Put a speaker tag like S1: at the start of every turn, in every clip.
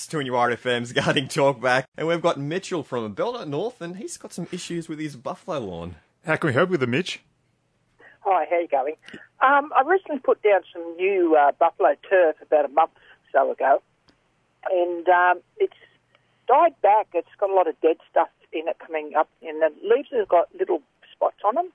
S1: It's 2NURFM's Gardening Talk back, and we've got Mitchell from Belmont North, and he's got some issues with his buffalo lawn.
S2: How can we help with the Mitch?
S3: Hi, how you going? Um, I recently put down some new uh, buffalo turf about a month or so ago, and um, it's died back. It's got a lot of dead stuff in it coming up, and the leaves have got little spots on them.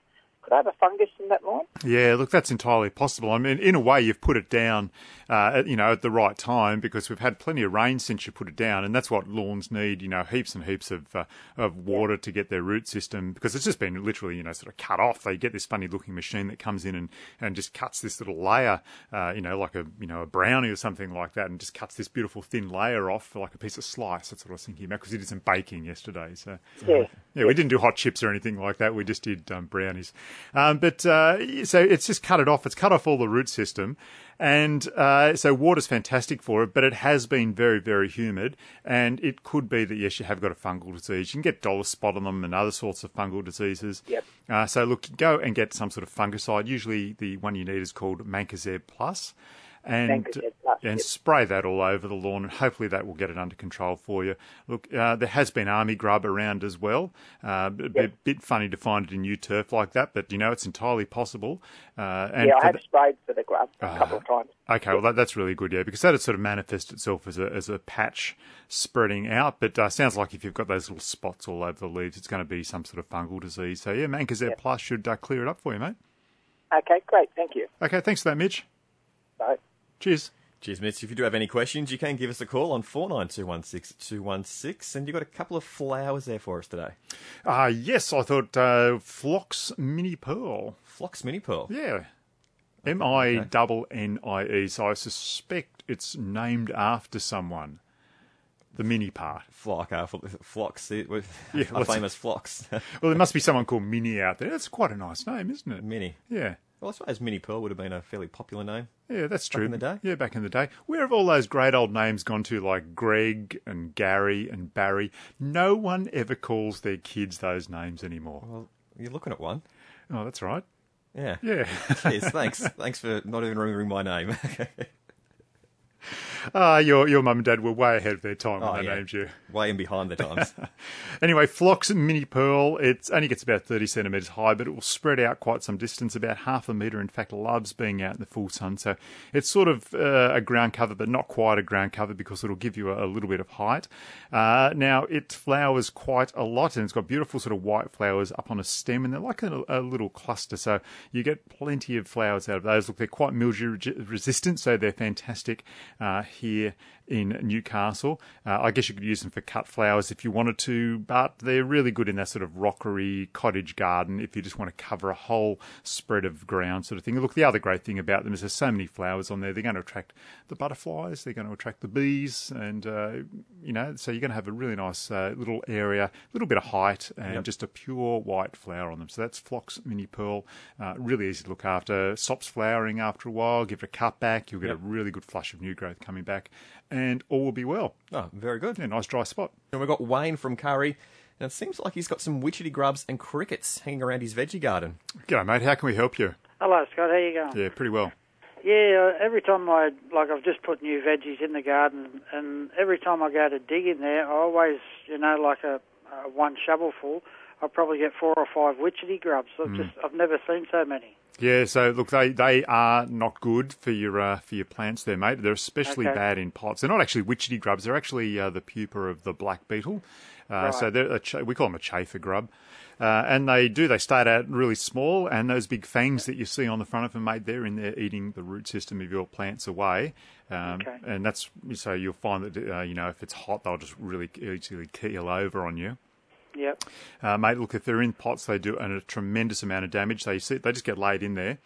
S3: Could I have a fungus in that lawn?
S2: Yeah, look, that's entirely possible. I mean, in a way, you've put it down, uh, at, you know, at the right time because we've had plenty of rain since you put it down, and that's what lawns need. You know, heaps and heaps of uh, of water yeah. to get their root system because it's just been literally, you know, sort of cut off. They get this funny looking machine that comes in and, and just cuts this little layer, uh, you know, like a you know a brownie or something like that, and just cuts this beautiful thin layer off for like a piece of slice. That's what I was thinking about because we did some baking yesterday. So
S3: yeah,
S2: yeah, we didn't do hot chips or anything like that. We just did um, brownies. Um, but uh, so it's just cut it off. It's cut off all the root system. And uh, so water's fantastic for it, but it has been very, very humid. And it could be that, yes, you have got a fungal disease. You can get dollar spot on them and other sorts of fungal diseases.
S3: Yep.
S2: Uh, so look, go and get some sort of fungicide. Usually the one you need is called Mancozeb Plus and and spray that all over the lawn, and hopefully that will get it under control for you. Look, uh, there has been army grub around as well. Uh, a bit, bit, funny to find it in new turf like that, but you know it's entirely possible.
S3: Uh, and yeah, I have sprayed for the grub a ah, couple of times.
S2: Okay, well that, that's really good, yeah, because that sort of manifests itself as a as a patch spreading out. But uh, sounds like if you've got those little spots all over the leaves, it's going to be some sort of fungal disease. So yeah, Mancozeb yep. Plus should uh, clear it up for you, mate.
S3: Okay, great, thank you.
S2: Okay, thanks for that, Mitch.
S3: Bye.
S2: Cheers.
S1: Cheers, Mitch. If you do have any questions, you can give us a call on 49216216. And you've got a couple of flowers there for us today.
S2: Uh, yes, I thought uh, Phlox Minnie Pearl.
S1: Phlox Minnie Pearl?
S2: Yeah. M I double N I E. So I suspect it's named after someone. The mini part.
S1: Flock, uh, Phlox, yeah, a famous Phlox.
S2: well, there must be someone called Minnie out there. That's quite a nice name, isn't it?
S1: Minnie.
S2: Yeah.
S1: Well, I suppose Minnie Pearl would have been a fairly popular name.
S2: Yeah, that's true.
S1: Back in the day?
S2: Yeah, back in the day. Where have all those great old names gone to, like Greg and Gary and Barry? No one ever calls their kids those names anymore.
S1: Well, you're looking at one.
S2: Oh, that's right.
S1: Yeah.
S2: Yeah.
S1: Cheers. Thanks. Thanks for not even remembering my name.
S2: Uh, your your mum and dad were way ahead of their time when
S1: oh,
S2: they
S1: yeah.
S2: named you.
S1: Way in behind the times.
S2: anyway, Phlox Minnie Pearl, it only gets about 30 centimetres high, but it will spread out quite some distance, about half a metre. In fact, loves being out in the full sun. So it's sort of uh, a ground cover, but not quite a ground cover because it'll give you a, a little bit of height. Uh, now, it flowers quite a lot and it's got beautiful sort of white flowers up on a stem and they're like a, a little cluster. So you get plenty of flowers out of those. Look, they're quite mildew resistant, so they're fantastic uh, here in Newcastle. Uh, I guess you could use them for cut flowers if you wanted to, but they're really good in that sort of rockery cottage garden if you just want to cover a whole spread of ground sort of thing. Look, the other great thing about them is there's so many flowers on there. They're going to attract the butterflies, they're going to attract the bees, and uh, you know, so you're going to have a really nice uh, little area, a little bit of height, and yep. just a pure white flower on them. So that's Phlox Minnie Pearl. Uh, really easy to look after. Stops flowering after a while. Give it a cut back. You'll get yep. a really good flush of new growth coming back and all will be well.
S1: Oh, very good.
S2: Yeah, nice dry spot.
S1: And we've got Wayne from Kurri. And it seems like he's got some witchetty grubs and crickets hanging around his veggie garden.
S2: G'day, mate. How can we help you?
S4: Hello, Scott. How you going?
S2: Yeah, pretty well.
S4: Yeah, uh, every time I like, I've just put new veggies in the garden, and every time I go to dig in there, I always, you know, like a, a one shovelful, I probably get four or five witchetty grubs. I've mm. just, I've never seen so many.
S2: Yeah, so look, they, they are not good for your uh, for your plants there, mate. They're especially okay. bad in pots. They're not actually witchetty grubs. They're actually uh, the pupa of the black beetle. Uh, right. So they're ch- we call them a chafer grub. Uh, and they do, they start out really small, and those big fangs that you see on the front of them, mate, they're in there eating the root system of your plants away. Um, okay. And that's, so you'll find that, uh, you know, if it's hot, they'll just really easily keel over on you.
S4: Yep.
S2: Uh, mate, look, if they're in pots, they do a tremendous amount of damage. They see, they just get laid in there.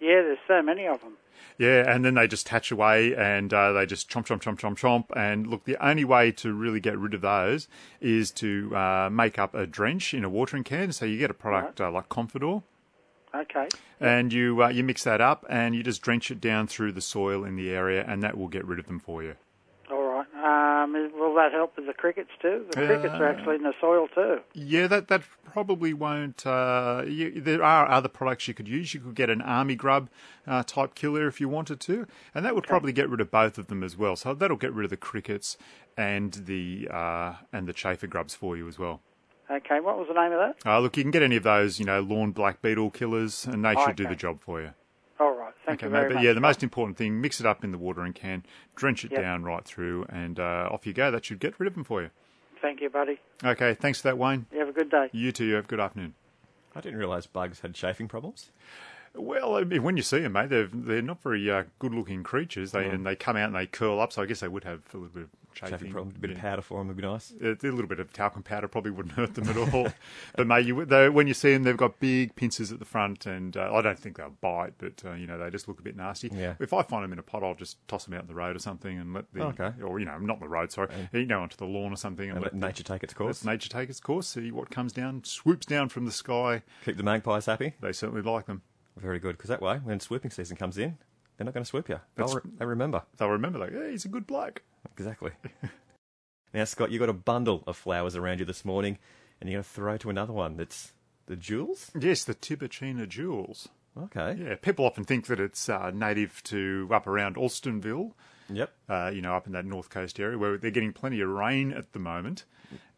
S4: Yeah, there's so many of them.
S2: Yeah, and then they just hatch away and uh, they just chomp, chomp, chomp, chomp, chomp. And look, the only way to really get rid of those is to uh, make up a drench in a watering can. So you get a product right. uh, like Confidor.
S4: Okay.
S2: And you uh, you mix that up and you just drench it down through the soil in the area, and that will get rid of them for you.
S4: Um, will that help with the crickets too? The crickets are
S2: Uh,
S4: actually in the soil too.
S2: Yeah, that that probably won't. Uh, you, there are other products you could use. You could get an army grub uh, type killer if you wanted to, and that would probably get rid of both of them as well. So that'll get rid of the crickets and the uh, and the chafer grubs for you as well.
S4: Okay, what was the name of that?
S2: Uh, look, you can get any of those, you know, lawn black beetle killers, and they should do the job for you.
S4: All right, thank
S2: okay,
S4: you
S2: mate. But
S4: much.
S2: yeah, the most important thing: mix it up in the watering can, drench it
S4: Yep.
S2: down right through, and uh, off you go. That should get rid of them for you.
S4: Thank you, buddy.
S2: Okay, thanks for that, Wayne.
S4: You have a good day.
S2: You too. You have a good afternoon.
S1: I didn't realise bugs had chafing problems.
S2: Well, I mean, when you see them, mate, they're they're not very uh, good-looking creatures. They
S1: Mm.
S2: and they come out and they curl up. So I guess they would have a little bit of chafing.
S1: Chafing problem. A bit of powder for them would be nice.
S2: A a little bit of talcum powder probably wouldn't hurt them at all. but mate, you, they, when you see them, they've got big pincers at the front, and uh, I don't think they'll bite, but uh, you know they just look a bit nasty.
S1: Yeah.
S2: If I find them in a pot, I'll just toss them out in the road or something, and let the
S1: Okay.
S2: or you know not in the road, sorry, you know onto the lawn or something, and, let
S1: nature take its course.
S2: let nature take its course. See what comes down, swoops down from the sky.
S1: Keep the magpies happy.
S2: They certainly like them.
S1: Very good, because that way, when swooping season comes in, they're not going to swoop you. They'll re- they remember.
S2: They'll remember, like, hey, he's a good bloke.
S1: Exactly. now, Scott, you've got a bundle of flowers around you this morning, and you're going to throw to another one. That's the jewels.
S2: Yes, the Tibouchina Jules.
S1: Okay.
S2: Yeah, people often think that it's uh, native to up around Alstonville,
S1: Yep.
S2: uh, you know, up in that north coast area where they're getting plenty of rain at the moment.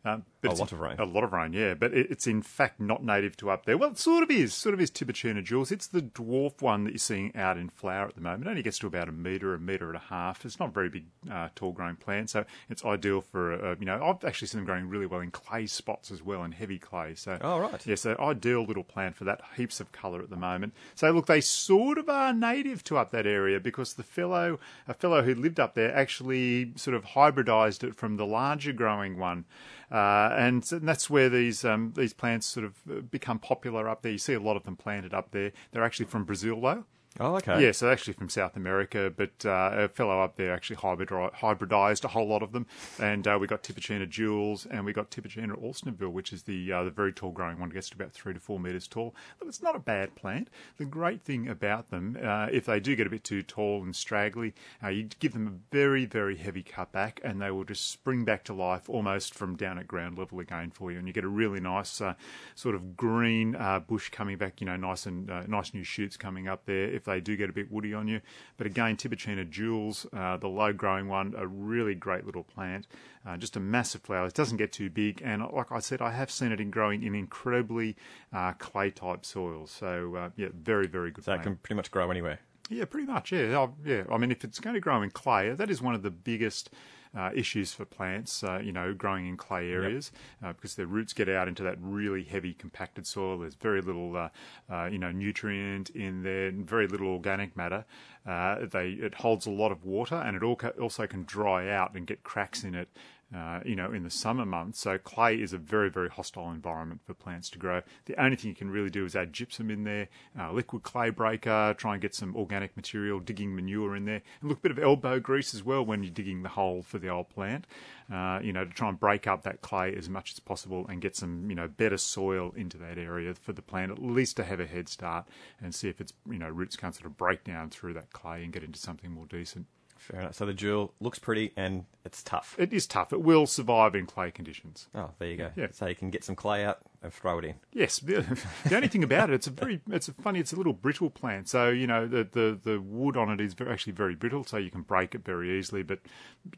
S2: Um,
S1: A lot of rain.
S2: A lot of rain, yeah. But it, it's in fact not native to up there. Well, it sort of is. Sort of is Tibouchina Jules. It's the dwarf one that you're seeing out in flower at the moment. It only gets to about a metre, a metre and a half. It's not a very big, uh, tall growing plant, so it's ideal for, uh, you know, I've actually seen them growing really well in clay spots as well, in heavy clay. So,
S1: Oh, right.
S2: yeah, so ideal little plant for that. Heaps of colour at the moment. So look, they sort of are native to up that area because the fellow, a fellow who lived up there, actually sort of hybridised it from the larger growing one, uh, and, and that's where these um, these plants sort of become popular up there. You see a lot of them planted up there. They're actually from Brazil though.
S1: Oh, okay.
S2: Yeah, so actually from South America, but uh, a fellow up there actually hybridized a whole lot of them, and uh, we got Tibouchina Jules and we got Tibouchina Alstonville, which is the uh, the very tall growing one, gets to about three to four meters tall. Look, it's not a bad plant. The great thing about them, uh, if they do get a bit too tall and straggly, uh, you give them a very very heavy cut back, and they will just spring back to life almost from down at ground level again for you, and you get a really nice uh, sort of green bush coming back, you know, nice and nice new shoots coming up there if they do get a bit woody on you. But again, Tibouchina Jules, uh, the low growing one, a really great little plant. Uh, just a massive flower. It doesn't get too big, and like I said, I have seen it in growing in incredibly uh, clay type soils. So uh, yeah, very very good.
S1: So
S2: plant.
S1: can pretty much grow anywhere.
S2: Yeah, pretty much. Yeah, Oh, yeah. I mean, if it's going to grow in clay, that is one of the biggest uh, issues for plants. Uh, you know, growing in clay areas uh, because their roots get out into that really heavy compacted soil. There's very little, uh, uh, you know, nutrient in there, and very little organic matter. Uh, they it holds a lot of water, and it also can dry out and get cracks in it. Uh, you know, in the summer months. So clay is a very, very hostile environment for plants to grow. The only thing you can really do is add gypsum in there, uh, liquid clay breaker, try and get some organic material, digging manure in there, and look a bit of elbow grease as well when you're digging the hole for the old plant. Uh, you know, to try and break up that clay as much as possible and get some, you know, better soil into that area for the plant, at least to have a head start and see if its, you know, roots can't sort of break down through that clay and get into something more decent.
S1: Fair enough. So the jewel looks pretty and it's tough.
S2: It is tough. It will survive in clay conditions.
S1: Oh, there you go.
S2: Yeah.
S1: So you can get some clay out and throw it in.
S2: Yes, the, the only thing about it, it's a very, it's a funny, it's a little brittle plant. So you know the the, the wood on it is very, actually very brittle, so you can break it very easily. But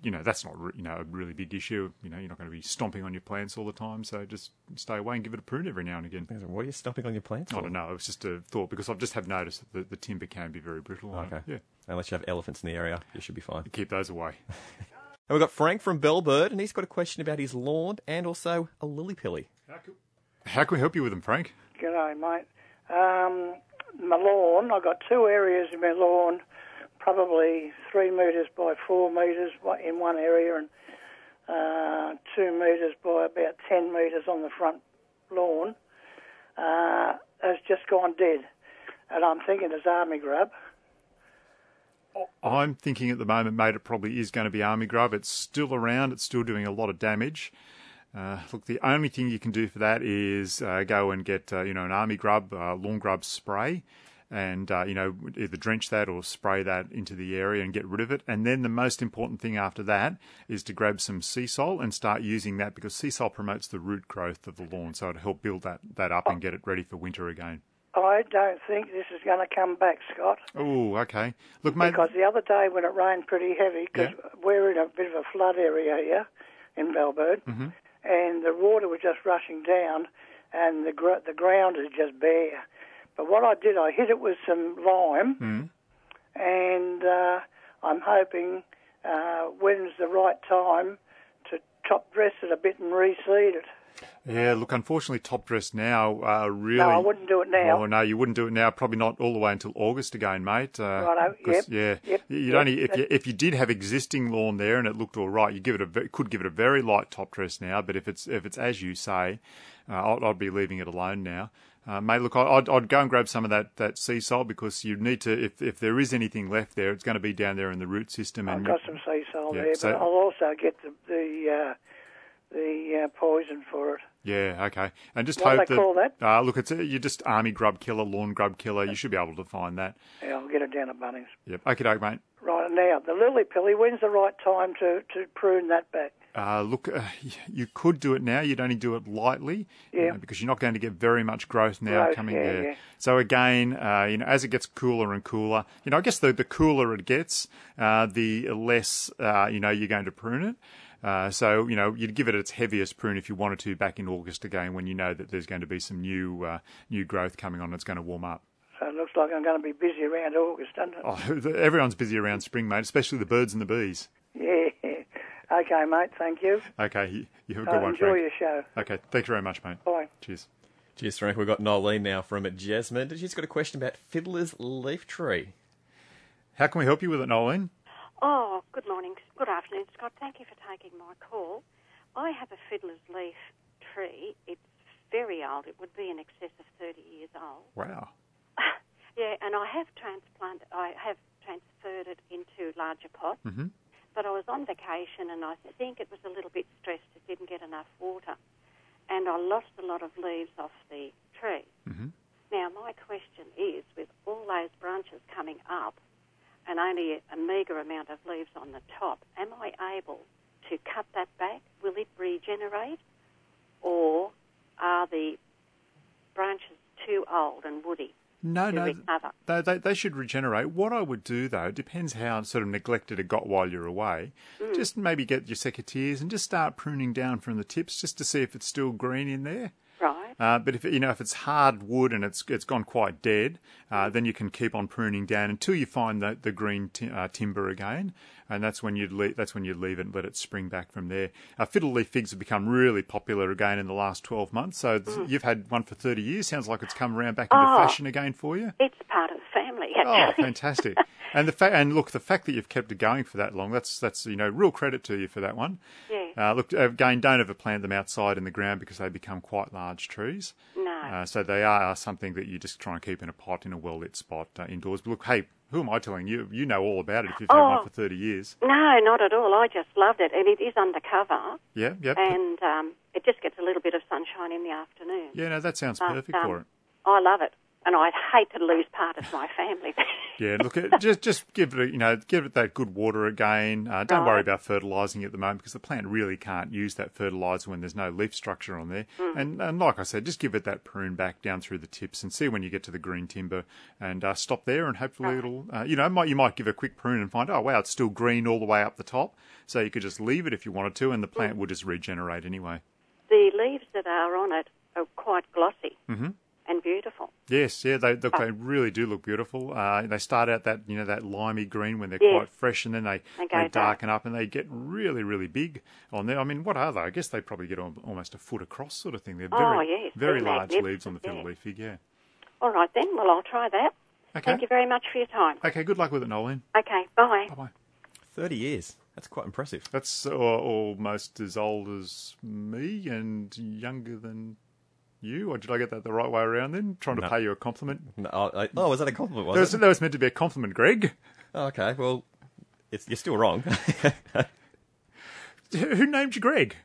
S2: you know that's not you know a really big issue. You know you're not going to be stomping on your plants all the time, so just stay away and give it a prune every now and again.
S1: What are you stomping on your plants
S2: I
S1: for?
S2: don't know. It was just a thought because I've just have noticed that the, the timber can be very brittle.
S1: Okay.
S2: Yeah,
S1: Unless you have elephants in the area, you should be fine.
S2: keep those away.
S1: And we've got Frank from Bellbird, and he's got a question about his lawn and also a lily pilly.
S2: How can we help you with them, Frank?
S5: G'day, mate. Um, my lawn, I've got two areas in my lawn, probably three metres by four metres in one area and uh, two metres by about 10 metres on the front lawn, uh, has just gone dead. And I'm thinking it's army grub.
S2: I'm thinking at the moment, mate, it probably is going to be army grub. It's still around. It's still doing a lot of damage. Uh, look, the only thing you can do for that is uh, go and get uh, you know an army grub, uh, lawn grub spray, and uh, you know either drench that or spray that into the area and get rid of it. And then the most important thing after that is to grab some Seasol and start using that because Seasol promotes the root growth of the lawn, so it'll help build that that up and get it ready for winter again.
S5: I don't think this is going to come back, Scott.
S2: Oh, okay. Look, mate.
S5: Because the other day when it rained pretty heavy, because we're in a bit of a flood area here in Melbourne,
S2: Mm-hmm.
S5: and the water was just rushing down, and the gr- the ground is just bare. But what I did, I hit it with some lime,
S2: Mm.
S5: and uh, I'm hoping uh, when's the right time to top dress it a bit and reseed it.
S2: Yeah, look, unfortunately, top dress now uh, really.
S5: No, I wouldn't do it now.
S2: Oh no, you wouldn't do it now. Probably not all the way until August again, mate. Uh,
S5: yep,
S2: Yeah,
S5: yep,
S2: you'd
S5: yep,
S2: only if you if you did have existing lawn there and it looked all right, you give it a could give it a very light top dress now. But if it's if it's as you say, uh, I'd, I'd be leaving it alone now. Uh, mate, look, I'd, I'd go and grab some of that, that Seasol because you need to. If if there is anything left there, it's going to be down there in the root system.
S5: I've
S2: And
S5: got some Seasol
S2: Yeah,
S5: there,
S2: so-
S5: but I'll also get the the uh, the uh, poison for it.
S2: Yeah, okay. And just
S5: What do
S2: hope
S5: they
S2: that.
S5: call that?
S2: Uh, look, it's a, you're just army grub killer, lawn grub killer. You should be able to find that.
S5: Yeah, I'll get it down at Bunnings.
S2: Yep. Okay, doke, mate.
S5: Right now, the lily pilly. When's the right time to, to prune that back?
S2: Uh, look, uh, you could do it now. You'd only do it lightly,
S5: Yeah.
S2: uh, because you're not going to get very much growth now
S5: Growth,
S2: coming
S5: yeah,
S2: there.
S5: yeah.
S2: So again, uh, you know, as it gets cooler and cooler, you know, I guess the the cooler it gets, uh, the less uh, you know you're going to prune it. Uh, so you know you'd give it its heaviest prune if you wanted to back in August again, when you know that there's going to be some new uh, new growth coming on. It's going to warm up.
S5: So it looks like I'm going to be busy around August, doesn't it?
S2: Oh, everyone's busy around spring, mate, especially the birds and the bees.
S5: Yeah. Okay, mate. Thank you.
S2: Okay, you, you have a good one,
S5: enjoy
S2: Frank.
S5: your show.
S2: Okay, thank you very much, mate.
S5: Bye.
S2: Cheers.
S1: Cheers, Frank. We've got Nolene now from at Jesmond. She's got a question about Fiddler's Leaf Tree.
S2: How can we help you with it, Nolene?
S6: Oh, good morning. Good afternoon, Scott. Thank you for taking my call. I have a fiddler's leaf tree. It's very old. It would be in excess of 30 years old.
S2: Wow.
S6: Yeah, and I have transplanted, I have transferred it into larger pots.
S2: Mhm.
S6: But I was on vacation and I think it was a little bit stressed. It didn't get enough water. And I lost a lot of leaves off the tree.
S2: Mhm.
S6: Now, my question is with all those branches coming up and only a, meagre amount of leaves on the top, am I able to cut that back? Will it regenerate? Or are the branches too old and woody?
S2: No, no,
S6: recover.
S2: they, they, they should regenerate. What I would do, though, depends how sort of neglected it got while you're away.
S6: Mm.
S2: Just maybe get your secateurs and just start pruning down from the tips just to see if it's still green in there. Uh, but if you know if it's hard wood and it's it's gone quite dead, uh, then you can keep on pruning down until you find the the green ti- uh, timber again, and that's when you'd leave, that's when you'd leave it and let it spring back from there. Uh, fiddle leaf figs have become really popular again in the last twelve months. So th- you've had one for thirty years. Sounds like it's come around back into
S6: Mm. Oh.
S2: fashion again for you.
S6: It's part of the family,
S2: Oh, fantastic! And the fa- and look, the fact that you've kept it going for that long, that's that's you know real credit to you for that one.
S6: Yeah.
S2: Uh, look again, don't ever plant them outside in the ground because they become quite large trees.
S6: No.
S2: Uh, so they are something that you just try and keep in a pot in a well lit spot uh, indoors. But look, hey, who am I telling you? You know all about it if you've had one
S6: Oh.
S2: for thirty years.
S6: No, not at all. I just loved it. And it is undercover.
S2: Yeah, yep.
S6: And um, it just gets a little bit of sunshine in the afternoon.
S2: yeah, no, that sounds
S6: But,
S2: perfect
S6: um,
S2: for it.
S6: I love it. And I'd hate to lose part of my family.
S2: Yeah, look, just just give it a, you know give it that good water again. Uh, don't worry about fertilising at the moment because the plant really can't use that fertiliser when there's no leaf structure on there.
S6: Mm.
S2: And and like I said, just give it that prune back down through the tips and see when you get to the green timber and uh, stop there and hopefully it'll uh, you know might you might give a quick prune and find oh wow it's still green all the way up the top. So you could just leave it if you wanted to and the
S6: Mm.
S2: plant would just regenerate anyway.
S6: the leaves that are on it are quite glossy
S2: Mhm.
S6: And beautiful.
S2: Yes, yeah, they look,
S6: Oh.
S2: they really do look beautiful. Uh, they start out that you know that limey green when they're
S6: Yes.
S2: quite fresh, and then they
S6: They go
S2: they
S6: dark.
S2: darken up and they get really really big on there. I mean, what are they? I guess they probably get al- almost a foot across, sort of thing. They're very
S6: Oh, yes,
S2: very
S6: they're
S2: large leaves on the
S6: magnificent,
S2: fiddle
S6: yeah.
S2: leaf fig. Yeah.
S6: All right then. Well, I'll try that.
S2: Okay.
S6: Thank you very much for your time.
S2: Okay. Good luck with it, Nolan.
S6: Okay. Bye.
S2: Bye bye.
S1: Thirty years. That's quite impressive.
S2: That's uh, almost as old as me and younger than you. Or did I get that the right way around? Then trying to
S1: No.
S2: pay you a compliment.
S1: No, I, oh, was that a compliment?
S2: That was,
S1: Was it?
S2: that was meant to be a compliment, Greg.
S1: Oh, okay. Well, it's, you're still wrong.
S2: Who named you Greg?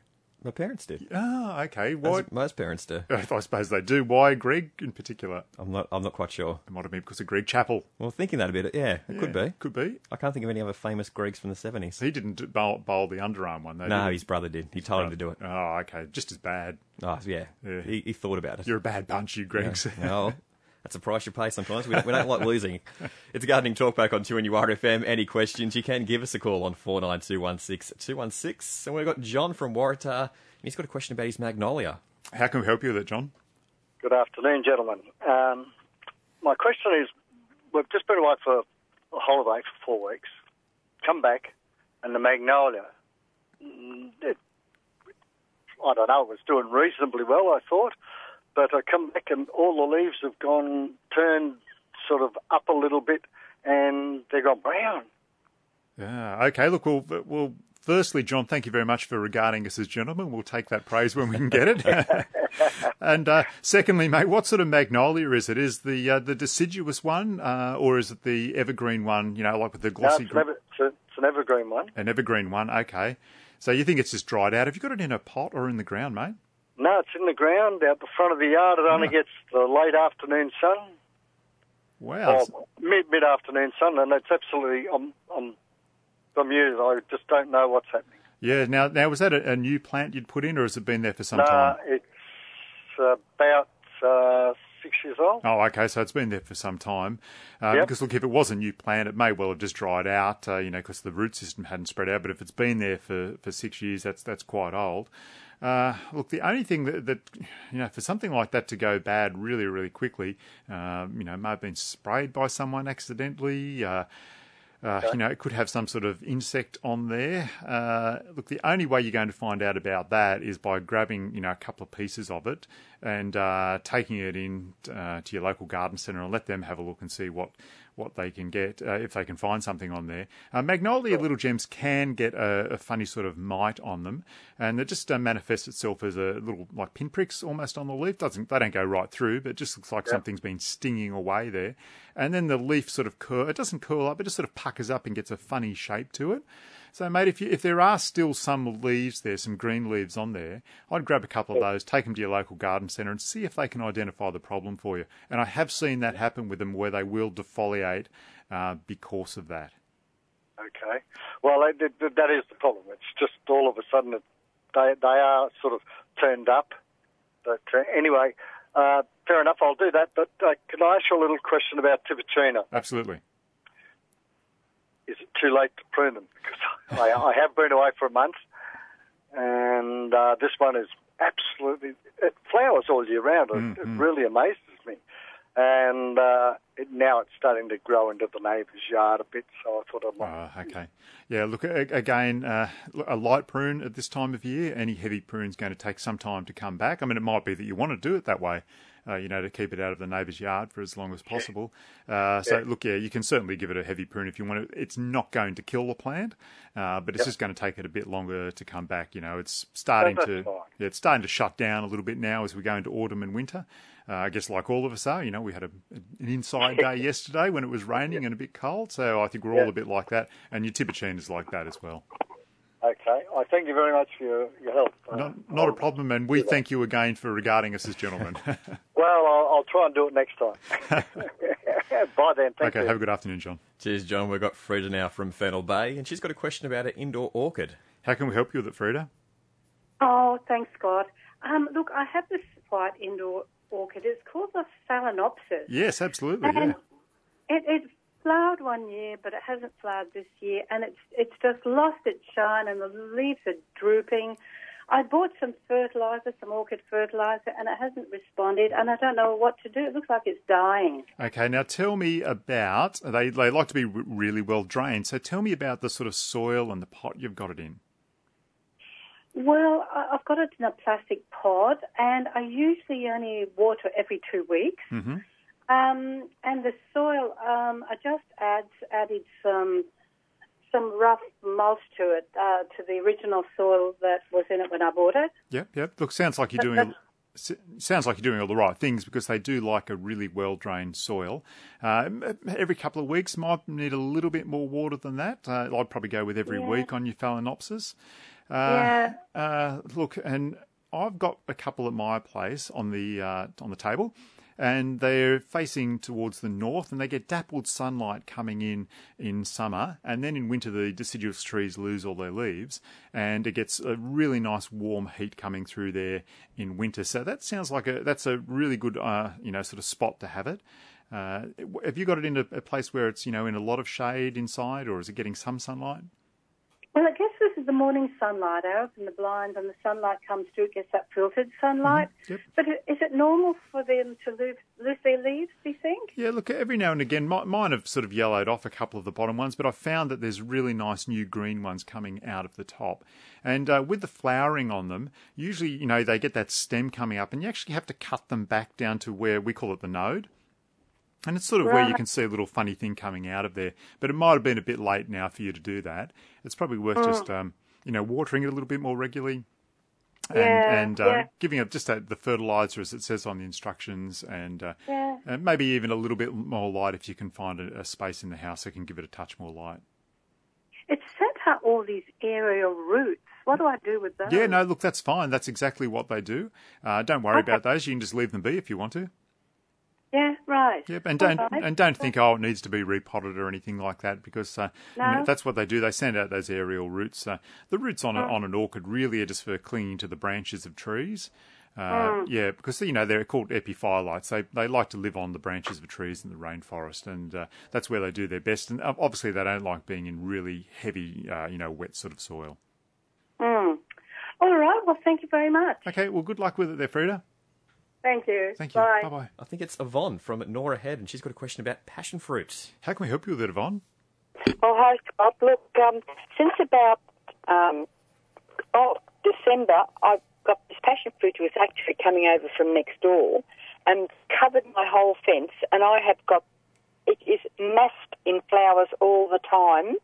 S1: My parents did.
S2: Ah, okay.
S1: As
S2: Why?
S1: most parents do.
S2: I suppose they do. Why Greg in particular?
S1: I'm not. I'm not quite sure.
S2: It might have been because of Greg Chappell.
S1: Well, thinking that a bit, yeah, it could be.
S2: Could be.
S1: I can't think of any other famous Gregs from the seventies.
S2: He didn't bowl, bowl the underarm one though.
S1: No, his brother did. He told him to do it.
S2: Oh, okay. Just as bad.
S1: Oh, yeah.
S2: Yeah.
S1: He, he thought about it.
S2: You're a bad bunch, you Gregs.
S1: No, that's a price you pay sometimes. We don't, we don't like losing. It's a Gardening Talkback on 2NURFM. Any questions, you can give us a call on 49216 216. And we've got John from Waratah, and he's got a question about his magnolia.
S2: How can we help you with it, John?
S7: Good afternoon, gentlemen. Um, my question is we've just been away for a holiday for four weeks, come back, and the magnolia, mm, it, I don't know, it was doing reasonably well, I thought, but I come back and all the leaves have gone, turned sort of up a little bit, and they've gone brown.
S2: Yeah. Okay. Look, well, well, firstly, John, thank you very much for regarding us as gentlemen. We'll take that praise when we can get it. and uh, secondly, mate, what sort of magnolia is it? Is the uh, the deciduous one, uh, or is it the evergreen one? You know, like with the
S7: No,
S2: glossy,
S7: it's, an ever, it's, a, it's an evergreen one.
S2: an evergreen one. Okay. So you think it's just dried out? Have you got it in a pot or in the ground, mate?
S7: No, it's in the ground out the front of the yard. It only
S2: Ah.
S7: gets the late afternoon sun.
S2: Wow.
S7: or mid mid afternoon sun, and it's absolutely I'm I'm bemused. I just don't know what's happening.
S2: Yeah. Now, now was that a, a new plant you'd put in, or has it been there for some
S7: No,
S2: time?
S7: it's about uh, six years old.
S2: Oh, okay. So it's been there for some time. Uh,
S7: Yep.
S2: Because look, if it was a new plant, it may well have just dried out. Uh, you know, because the root system hadn't spread out. But if it's been there for, for six years, that's that's quite old. Uh, look, the only thing that, that you know for something like that to go bad really, really quickly, um, you know, may have been sprayed by someone accidentally. Uh, you know, it could have some sort of insect on there. Uh, look, the only way you're going to find out about that is by grabbing, you know, a couple of pieces of it and uh, taking it in uh, to your local garden centre and let them have a look and see what what they can get uh, if they can find something on there. Uh, Magnolia little gems can get a, a funny sort of mite on them, and it just uh, manifests itself as a little like pinpricks almost on the leaf. Doesn't they don't go right through, but it just looks like something's been stinging away there. And then the leaf sort of curl. It doesn't curl up. It just sort of puckers up and gets a funny shape to it. So, mate, if you, if there are still some leaves there, some green leaves on there, I'd grab a couple of those, take them to your local garden centre, and see if they can identify the problem for you. And I have seen that happen with them, where they will defoliate uh, because of that.
S7: Okay. Well, that, is the problem. It's just all of a sudden it, they they are sort of turned up. But uh, anyway, uh, fair enough. I'll do that. But uh, can I ask you a little question about Tibouchina?
S2: Absolutely.
S7: Is it too late to prune them? Because I, I have been away for a month, and uh, this one is absolutely it flowers all year round. It, it really amazes me. And uh, it, now it's starting to grow into the neighbour's yard a bit, so I thought I might.
S2: Oh, okay. Yeah, look, again, uh, a light prune at this time of year, any heavy prune's going to take some time to come back. I mean, it might be that you want to do it that way, uh, you know, to keep it out of the neighbour's yard for as long as possible. Uh, so, look, yeah, you can certainly give it a heavy prune if you want to. It's not going to kill the plant, uh, but it's just going to take it a bit longer to come back. You know, it's starting to yeah, it's starting to shut down a little bit now as we go into autumn and winter. Uh, I guess like all of us are, you know, we had a, an inside day yesterday when it was raining and a bit cold, so I think we're all a bit like that. And your Tibouchina is like that as well.
S7: Okay. I thank you very much for your, your help. Uh,
S2: Not, not a problem, and we thank you again for regarding us as gentlemen.
S7: Well, I'll, I'll try and do it next time. Bye then. Thank
S2: okay,
S7: you.
S2: have a good afternoon, John.
S1: Cheers, John. We've got Frida now from Fennell Bay, and she's got a question about an indoor orchid.
S2: How can we help you with it, Frida?
S8: Oh, thanks, God. Um, look, I have this white indoor orchid. It's called the Phalaenopsis.
S2: Yes, absolutely.
S8: And
S2: Yeah.
S8: it, it flowered one year, but it hasn't flowered this year, and it's it's just lost its shine, and the leaves are drooping. I bought some fertilizer, some orchid fertilizer, and it hasn't responded, and I don't know what to do. It looks like it's dying.
S2: Okay, now tell me about they. They like to be really well drained. So tell me about the sort of soil and the pot you've got it in.
S8: Well, I've got it in a plastic pot, and I usually only water every two weeks.
S2: Mm-hmm.
S8: Um, and the soil, um, I just adds, added some some rough mulch to it, uh, to the original soil that was in it when I bought it.
S2: Yep, yep. Look, sounds like you're doing. Sounds like you're doing all the right things because they do like a really well drained soil. Uh, every couple of weeks might need a little bit more water than that. Uh, I'd probably go with every
S8: Yeah.
S2: week on your phalaenopsis.
S8: Yeah.
S2: Uh, look, and I've got a couple at my place on the uh, on the table, and they're facing towards the north, and they get dappled sunlight coming in in summer, and then in winter the deciduous trees lose all their leaves, and it gets a really nice warm heat coming through there in winter. So that sounds like a that's a really good uh, you know sort of spot to have it. Uh, have you got it in a, a place where it's you know in a lot of shade inside, or is it getting some sunlight?
S8: Well, I guess this is the morning sunlight. I open the blind and the sunlight comes through. It gets that filtered sunlight.
S2: Mm-hmm. Yep.
S8: But is it normal for them to lose, lose their leaves, do you think?
S2: Yeah, look, every now and again, mi- mine have sort of yellowed off a couple of the bottom ones, but I've found that there's really nice new green ones coming out of the top. And uh, with the flowering on them, usually, you know, they get that stem coming up, and you actually have to cut them back down to where we call it the node. And it's sort of where you can see a little funny thing coming out of there. But it might have been a bit late now for you to do that. It's probably worth just, um, you know, watering it a little bit more regularly. And,
S8: Yeah,
S2: and uh,
S8: yeah.
S2: giving it just the fertilizer as it says on the instructions, and uh,
S8: Yeah.
S2: and maybe even a little bit more light if you can find a, a space in the house that can give it a touch more light.
S8: It's sent out all these aerial roots. What do I do with those?
S2: Yeah, no, look, that's fine. That's exactly what they do. Uh, don't worry
S8: Okay.
S2: about those. You can just leave them be if you want to.
S8: Yeah, right.
S2: Yep, and don't
S8: right.
S2: and don't think oh it needs to be repotted or anything like that because uh,
S8: No.
S2: that's what they do. They send out those aerial roots. Uh, the roots on a,
S8: Oh.
S2: on an orchid really are just for clinging to the branches of trees. Uh,
S8: Mm.
S2: Yeah, because you know they're called epiphylites. They they like to live on the branches of trees in the rainforest, and uh, that's where they do their best. And uh, obviously they don't like being in really heavy, uh, you know, wet sort of soil.
S8: Mm. All right. Well, thank you very much.
S2: Okay, well, good luck with it there, Frida.
S8: Thank you.
S2: Thank you.
S8: Bye.
S2: Bye bye.
S1: I think it's Yvonne from Norah Head, and she's got a question about passion fruit.
S2: How can we help you with it, Yvonne?
S9: Oh, hi, Scott. Look, um, since about um, oh, December, I've got this passion fruit was actually coming over from next door and covered my whole fence, and I have got it is massed in flowers all the time,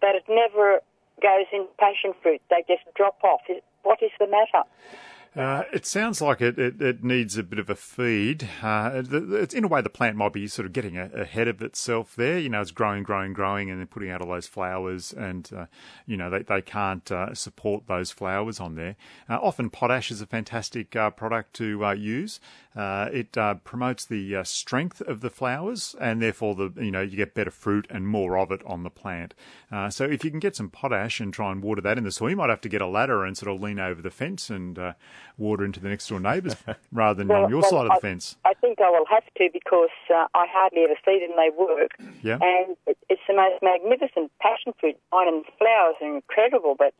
S9: but it never goes in passion fruit. They just drop off. What is the matter?
S2: Uh, it sounds like it, it, it needs a bit of a feed. Uh, it's, in a way, the plant might be sort of getting a, ahead of itself there. You know, it's growing, growing, growing, and then putting out all those flowers, and uh, you know they they can't uh, support those flowers on there. Uh, often, potash is a fantastic uh, product to use. It promotes the strength of the flowers, and therefore the you know you get better fruit and more of it on the plant. So if you can get some potash and try and water that in the soil, you might have to get a ladder and sort of lean over the fence and water into the next door neighbours rather than on your
S9: well,
S2: side of
S9: I,
S2: the fence.
S9: I think I will have to because uh, I hardly ever see them. They work.
S2: Yeah.
S9: And it, it's the most magnificent passion fruit vine, and the flowers are incredible, but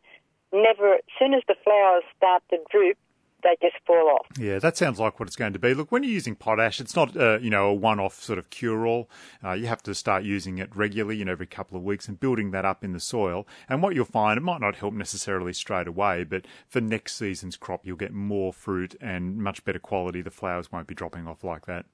S9: never, as soon as the flowers start to droop, they just fall off.
S2: Yeah, that sounds like what it's going to be. Look, when you're using potash, it's not uh, you know a one-off sort of cure-all. Uh, you have to start using it regularly, you know, every couple of weeks, and building that up in the soil. And what you'll find, it might not help necessarily straight away, but for next season's crop, you'll get more fruit and much better quality. The flowers won't be dropping off like that.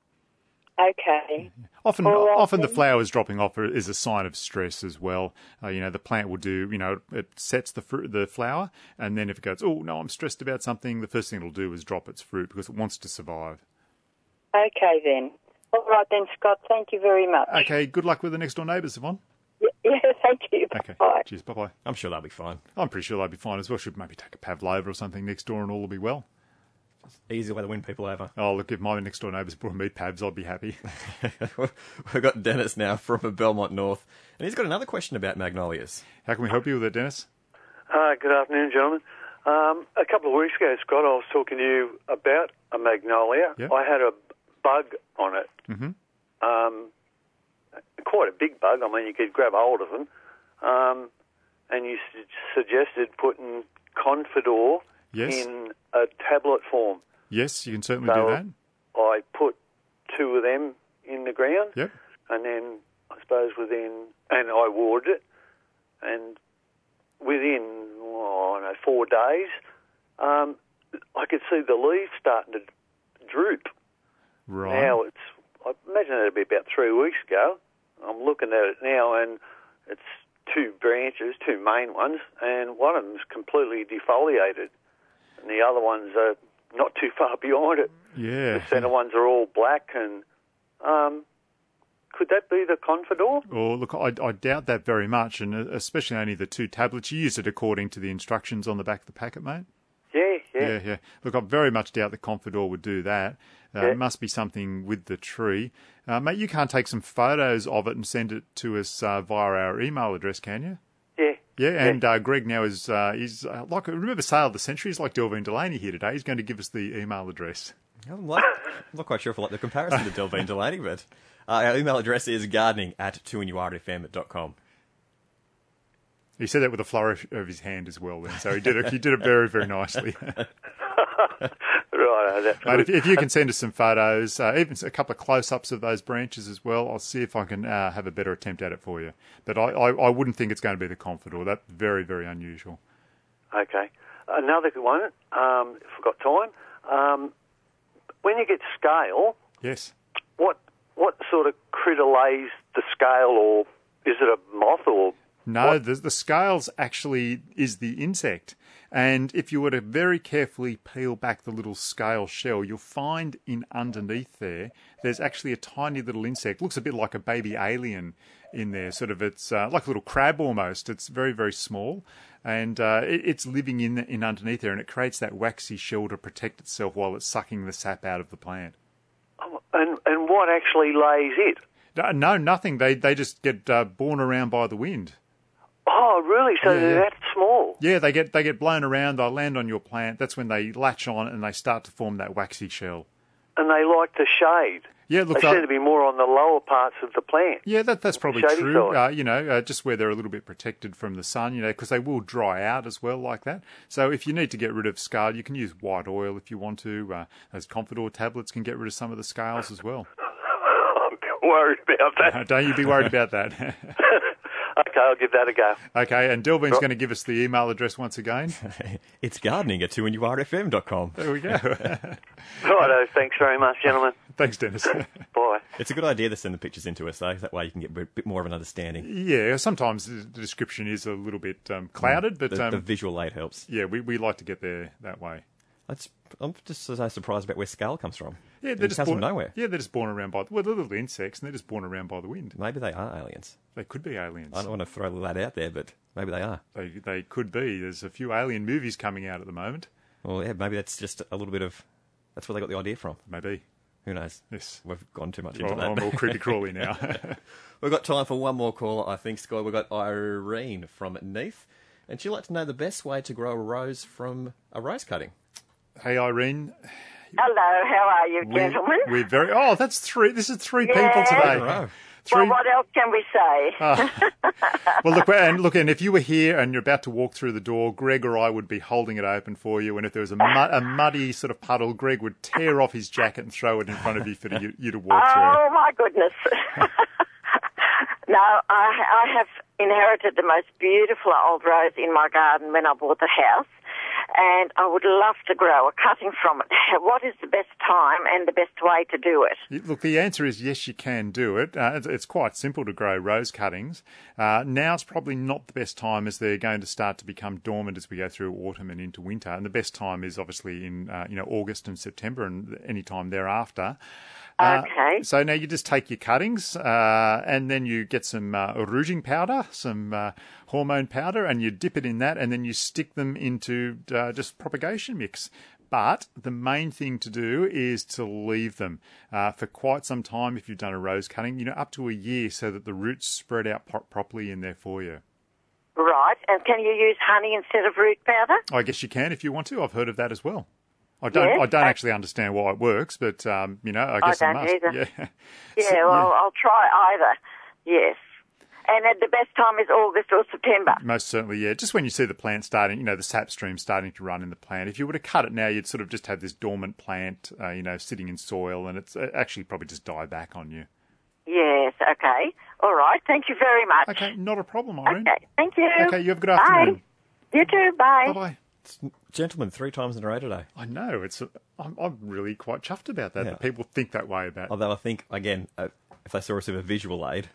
S9: Okay.
S2: Often,
S9: All right,
S2: often the flowers dropping off is a sign of stress as well. Uh, you know, the plant will do, you know, it sets the fruit, the flower, and then if it goes, oh no, I'm stressed about something, the first thing it'll do is drop its fruit because it wants to survive.
S9: Okay, then. All right, then, Scott. Thank you very much.
S2: Okay, good luck with the next door neighbours, Yvonne.
S9: Yeah, thank you.
S2: Okay,
S9: Bye.
S2: cheers, bye bye.
S1: I'm sure they'll be fine.
S2: I'm pretty sure they'll be fine as well. Should maybe take a pavlova or something next door and all will be well.
S1: Easy way to win people over.
S2: Oh, look, if my next door neighbours brought me pavs, I'd be happy.
S1: We've got Dennis now from Belmont North, and he's got another question about magnolias.
S2: How can we help you with it, Dennis?
S10: Hi, good afternoon, gentlemen. Um, a couple of weeks ago, Scott, I was talking to you about a magnolia.
S2: Yeah.
S10: I had a bug on it,
S2: Mhm.
S10: um, quite a big bug. I mean, you could grab hold of them. Um, and you su- suggested putting Confidor
S2: Yes.
S10: in a tablet form.
S2: Yes, you can certainly
S10: So-
S2: do that.
S10: I put two of them in the ground,
S2: Yep.
S10: and then I suppose within, and I watered it, and within oh, I don't know four days, um, I could see the leaves starting to droop.
S2: Right.
S10: Now it's, I imagine it'd be about three weeks ago. I'm looking at it now, and it's two branches, two main ones, and one of them's completely defoliated, and the other ones are not too far behind it.
S2: yeah.
S10: The centre ones are all black, and um, Could that be the Confidor?
S2: Oh, look, I, I doubt that very much, and uh, especially only the two tablets. You use it according to the instructions on the back of the packet, mate.
S10: Yeah, yeah.
S2: Yeah, yeah. Look, I very much doubt the Confidor would do that. Uh,
S10: Yeah.
S2: It must be something with the tree. Uh, mate, you can't take some photos of it and send it to us uh, via our email address, can you?
S10: Yeah.
S2: Yeah, and uh, Greg now is uh, is uh, like remember Sale of the Century is like Delvene Delaney here today. He's going to give us the email address.
S1: I'm, like, I'm not quite sure if I like the comparison to Delvene Delaney, but uh, our email address is gardening at 2NURFM.com.
S2: He said that with a flourish of his hand as well. Then, so he did it. He did it very very nicely.
S10: Right, that's
S2: Mate, if, if you can send us some photos, uh, even a couple of close-ups of those branches as well, I'll see if I can uh, have a better attempt at it for you. But I, I, I wouldn't think it's going to be the Confidor. That's very, very unusual.
S10: Okay. Another good one, um, if we've got time. Um, when you get scale,
S2: Yes.
S10: what what sort of critter lays the scale, or is it a moth, or
S2: No, the, the scales actually is the insect. And if you were to very carefully peel back the little scale shell, you'll find in underneath there, there's actually a tiny little insect. Looks a bit like a baby alien in there. Sort of, it's uh, like a little crab almost. It's very, very small. And uh, it, it's living in, in underneath there, and it creates that waxy shell to protect itself while it's sucking the sap out of the plant.
S10: and and what actually lays it?
S2: No, no nothing. They, they just get uh, borne around by the wind.
S10: Oh, really? So
S2: Yeah,
S10: they're
S2: yeah.
S10: that small?
S2: Yeah, they get they get blown around. They land on your plant. That's when they latch on and they start to form that waxy shell.
S10: And they like the shade.
S2: Yeah, look,
S10: they seem to be more on the lower parts of the plant.
S2: Yeah, that that's probably true. Uh, you know, uh, just where they're a little bit protected from the sun. You know, because they will dry out as well like that. So if you need to get rid of scale, you can use white oil if you want to. Uh, those Confidor tablets can get rid of some of the scales as well.
S10: I'm worried about that.
S2: Uh, Don't you be worried about that.
S10: okay, I'll give that a go.
S2: okay, and Delvene's going to give us the email address once again.
S1: It's gardening at 2NURFM.com.
S2: There we go.
S10: Righto, thanks very much, gentlemen.
S2: Thanks, Dennis.
S10: Bye.
S1: It's a good idea to send the pictures into us, though. That way you can get a bit more of an understanding.
S2: yeah, sometimes the the description is a little bit um, clouded, but
S1: the,
S2: um,
S1: the visual aid helps.
S2: yeah, we, we like to get there that way.
S1: That's, I'm just so surprised about where scale comes from.
S2: Yeah, they're
S1: just
S2: born
S1: from nowhere.
S2: Yeah, they're just born around by well, they're little insects, and they're just born around by the wind.
S1: Maybe they are aliens.
S2: They could be aliens.
S1: I don't want to throw that out there, but maybe they are.
S2: They they could be. There's a few alien movies coming out at the moment.
S1: Well, yeah, maybe that's just a little bit of. That's where they got the idea from.
S2: Maybe.
S1: Who knows?
S2: Yes.
S1: We've gone too much into
S2: I'm,
S1: that.
S2: I'm all creepy crawly now.
S1: We've got time for one more caller, I think, Scott. We've got Irene from Neath, and she'd like to know the best way to grow a rose from a rose cutting.
S2: hey, Irene.
S11: Hello, how are you,
S2: we-
S11: gentlemen?
S2: We're very. Oh, that's three. This is three people
S11: Yeah.
S2: today.
S1: In.
S2: Three.
S11: Well, what else can we say? Ah.
S2: Well, look, and look, and if you were here and you're about to walk through the door, Greg or I would be holding it open for you. And if there was a, mud, a muddy sort of puddle, Greg would tear off his jacket and throw it in front of you for you, you to walk
S11: oh, through. oh, my goodness. no, I, I have inherited the most beautiful old rose in my garden when I bought the house. And I would love to grow a cutting from it. What is the best time and the best way to do it?
S2: Look, the answer is yes, you can do it. Uh, it's, it's quite simple to grow rose cuttings. Uh, now's probably not the best time as they're going to start to become dormant as we go through autumn and into winter. And the best time is obviously in uh, you know August and September and any time thereafter. Uh,
S11: Okay.
S2: So now you just take your cuttings uh, and then you get some uh, rooting powder, some uh, hormone powder, and you dip it in that, and then you stick them into uh, just propagation mix. But the main thing to do is to leave them uh, for quite some time if you've done a rose cutting, you know, up to a year, so that the roots spread out pro- properly in there for you.
S11: Right. And can you use honey instead of root powder?
S2: I guess you can if you want to. I've heard of that as well. I don't.
S11: Yes,
S2: I don't actually understand why it works, but um, you know, I guess I
S11: don't
S2: must.
S11: either.
S2: Yeah.
S11: Yeah, well, I'll try either. Yes. And at the best time is August or September.
S2: Most certainly, yeah. Just when you see the plant starting, you know, the sap stream starting to run in the plant. If you were to cut it now, you'd sort of just have this dormant plant, uh, you know, sitting in soil, and it's actually probably just die back on you.
S11: Yes, okay. All right. Thank you very much.
S2: Okay, not a problem, Irene.
S11: Okay, thank you.
S2: Okay, you have a good
S11: Bye.
S2: afternoon.
S11: You too. Bye.
S2: Bye bye.
S1: Gentlemen, three times in a row today.
S2: I know it's. A, I'm, I'm really quite chuffed about that.
S1: Yeah.
S2: That people think that way about.
S1: Although I think, again, uh, if they saw us with a visual aid,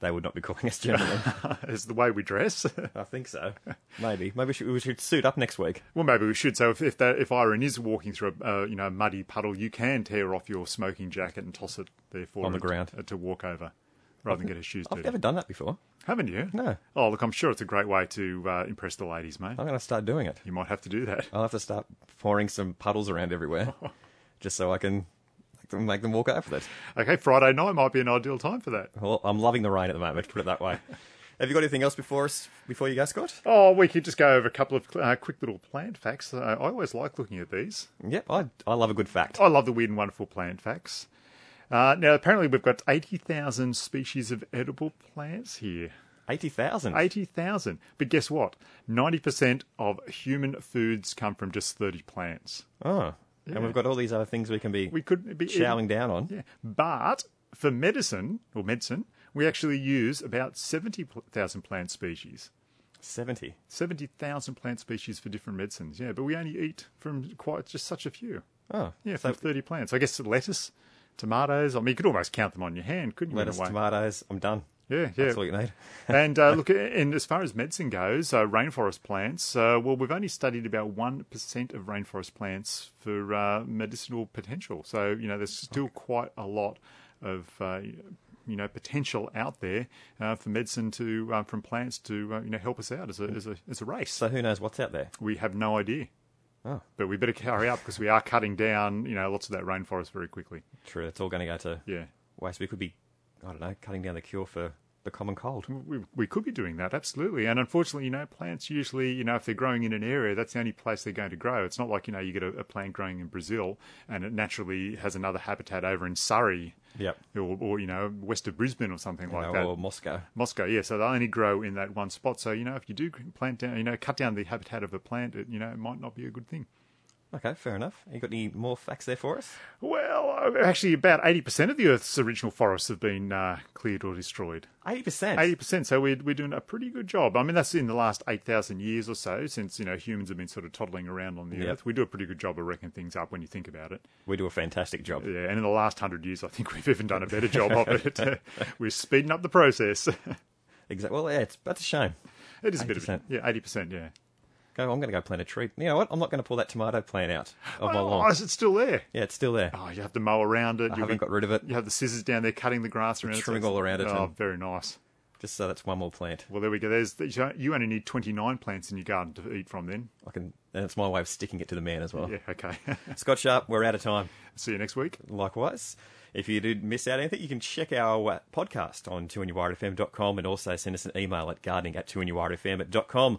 S1: they would not be calling us gentlemen.
S2: Is the way we dress.
S1: I think so. Maybe. Maybe we should, we should suit up next week.
S2: well, maybe we should. So if if, that, if Irene is walking through a uh, you know muddy puddle, you can tear off your smoking jacket and toss it there for
S1: On the ground.
S2: to, to walk over. Rather than get her shoes dirty.
S1: I've
S2: dirty.
S1: never done that before.
S2: Haven't you?
S1: No.
S2: Oh, look, I'm sure it's a great way to uh, impress the ladies, mate.
S1: I'm going to start doing it.
S2: You might have to do that.
S1: I'll have to start pouring some puddles around everywhere, just so I can make them, make them walk out for it.
S2: Okay, Friday night might be an ideal time for that.
S1: Well, I'm loving the rain at the moment. Put it that way. Have you got anything else before us before you go, Scott?
S2: Oh, we could just go over a couple of uh, quick little plant facts. Uh, I always like looking at these.
S1: Yep, I I love a good fact.
S2: I love the weird and wonderful plant facts. Uh, now, apparently, we've got 80,000 species of edible plants here.
S1: Eighty thousand.
S2: 80,000. But guess what? 90% of human foods come from just 30 plants.
S1: Oh, and we've got all these other things we can be
S2: We could be
S1: chowing down on.
S2: Yeah. But for medicine, or medicine, we actually use about 70,000 plant species.
S1: Seventy.
S2: 70,000 plant species for different medicines. Yeah, but we only eat from quite just such a few.
S1: Oh,
S2: Yeah,
S1: so
S2: from 30 plants. I guess lettuce, tomatoes. I mean, you could almost count them on your hand, couldn't you?
S1: lettuce, tomatoes. I'm done.
S2: Yeah, yeah.
S1: That's all you need.
S2: and uh, look, and as far as medicine goes, uh, rainforest plants. Uh, well, we've only studied about one percent of rainforest plants for uh, medicinal potential. So you know, there's still quite a lot of uh, you know potential out there uh, for medicine to uh, from plants to uh, you know help us out as a as a as a race.
S1: So who knows what's out there?
S2: We have no idea.
S1: Oh.
S2: But we better hurry up because we are cutting down, you know, lots of that rainforest very quickly.
S1: True, it's all going to go to
S2: Yeah.
S1: waste. We could be, I don't know, cutting down the cure for the common cold.
S2: We, we could be doing that, absolutely. And unfortunately, you know, plants usually, you know, if they're growing in an area, that's the only place they're going to grow. It's not like, you know, you get a, a plant growing in Brazil and it naturally has another habitat over in Surrey
S1: Yep.
S2: or, or you know, west of Brisbane or something
S1: You
S2: like
S1: know,
S2: that.
S1: or Moscow.
S2: Moscow, yeah. So they only grow in that one spot. So, you know, if you do plant down, you know, cut down the habitat of a plant, it, you know, it might not be a good thing.
S1: Okay, fair enough. You got any more facts there for us?
S2: Well, uh, actually, about 80% of the Earth's original forests have been uh, cleared or destroyed.
S1: Eighty percent.
S2: 80%. So we're, we're doing a pretty good job. I mean, that's in the last 8,000 years or so since, you know, humans have been sort of toddling around on the
S1: Yep.
S2: Earth. We do a pretty good job of wrecking things up when you think about it.
S1: We do a fantastic job.
S2: Yeah, and in the last 100 years, I think we've even done a better job of it. we're speeding up the process.
S1: Exactly. Well, yeah, it's that's a shame.
S2: it is a bit of
S1: 80%.
S2: Yeah, 80%, yeah.
S1: Go. I'm going to go plant a tree. You know what? I'm not going to pull that tomato plant out of my
S2: Oh,
S1: lawn.
S2: is it still there?
S1: Yeah, it's still there.
S2: Oh, you have to mow around it.
S1: I
S2: You'll
S1: haven't got rid of it.
S2: You have the scissors down there cutting the grass around it.
S1: trimming all around it
S2: Oh,
S1: and-
S2: very nice.
S1: Just so that's one more plant.
S2: Well, there we go. There's you only need 29 plants in your garden to eat from. Then,
S1: I can, and it's my way of sticking it to the man as well.
S2: yeah, okay.
S1: Scott Sharp, we're out of time.
S2: See you next week.
S1: Likewise, if you did miss out anything, you can check our podcast on 2NURFM.com and also send us an email at gardening at 2NURFM.com.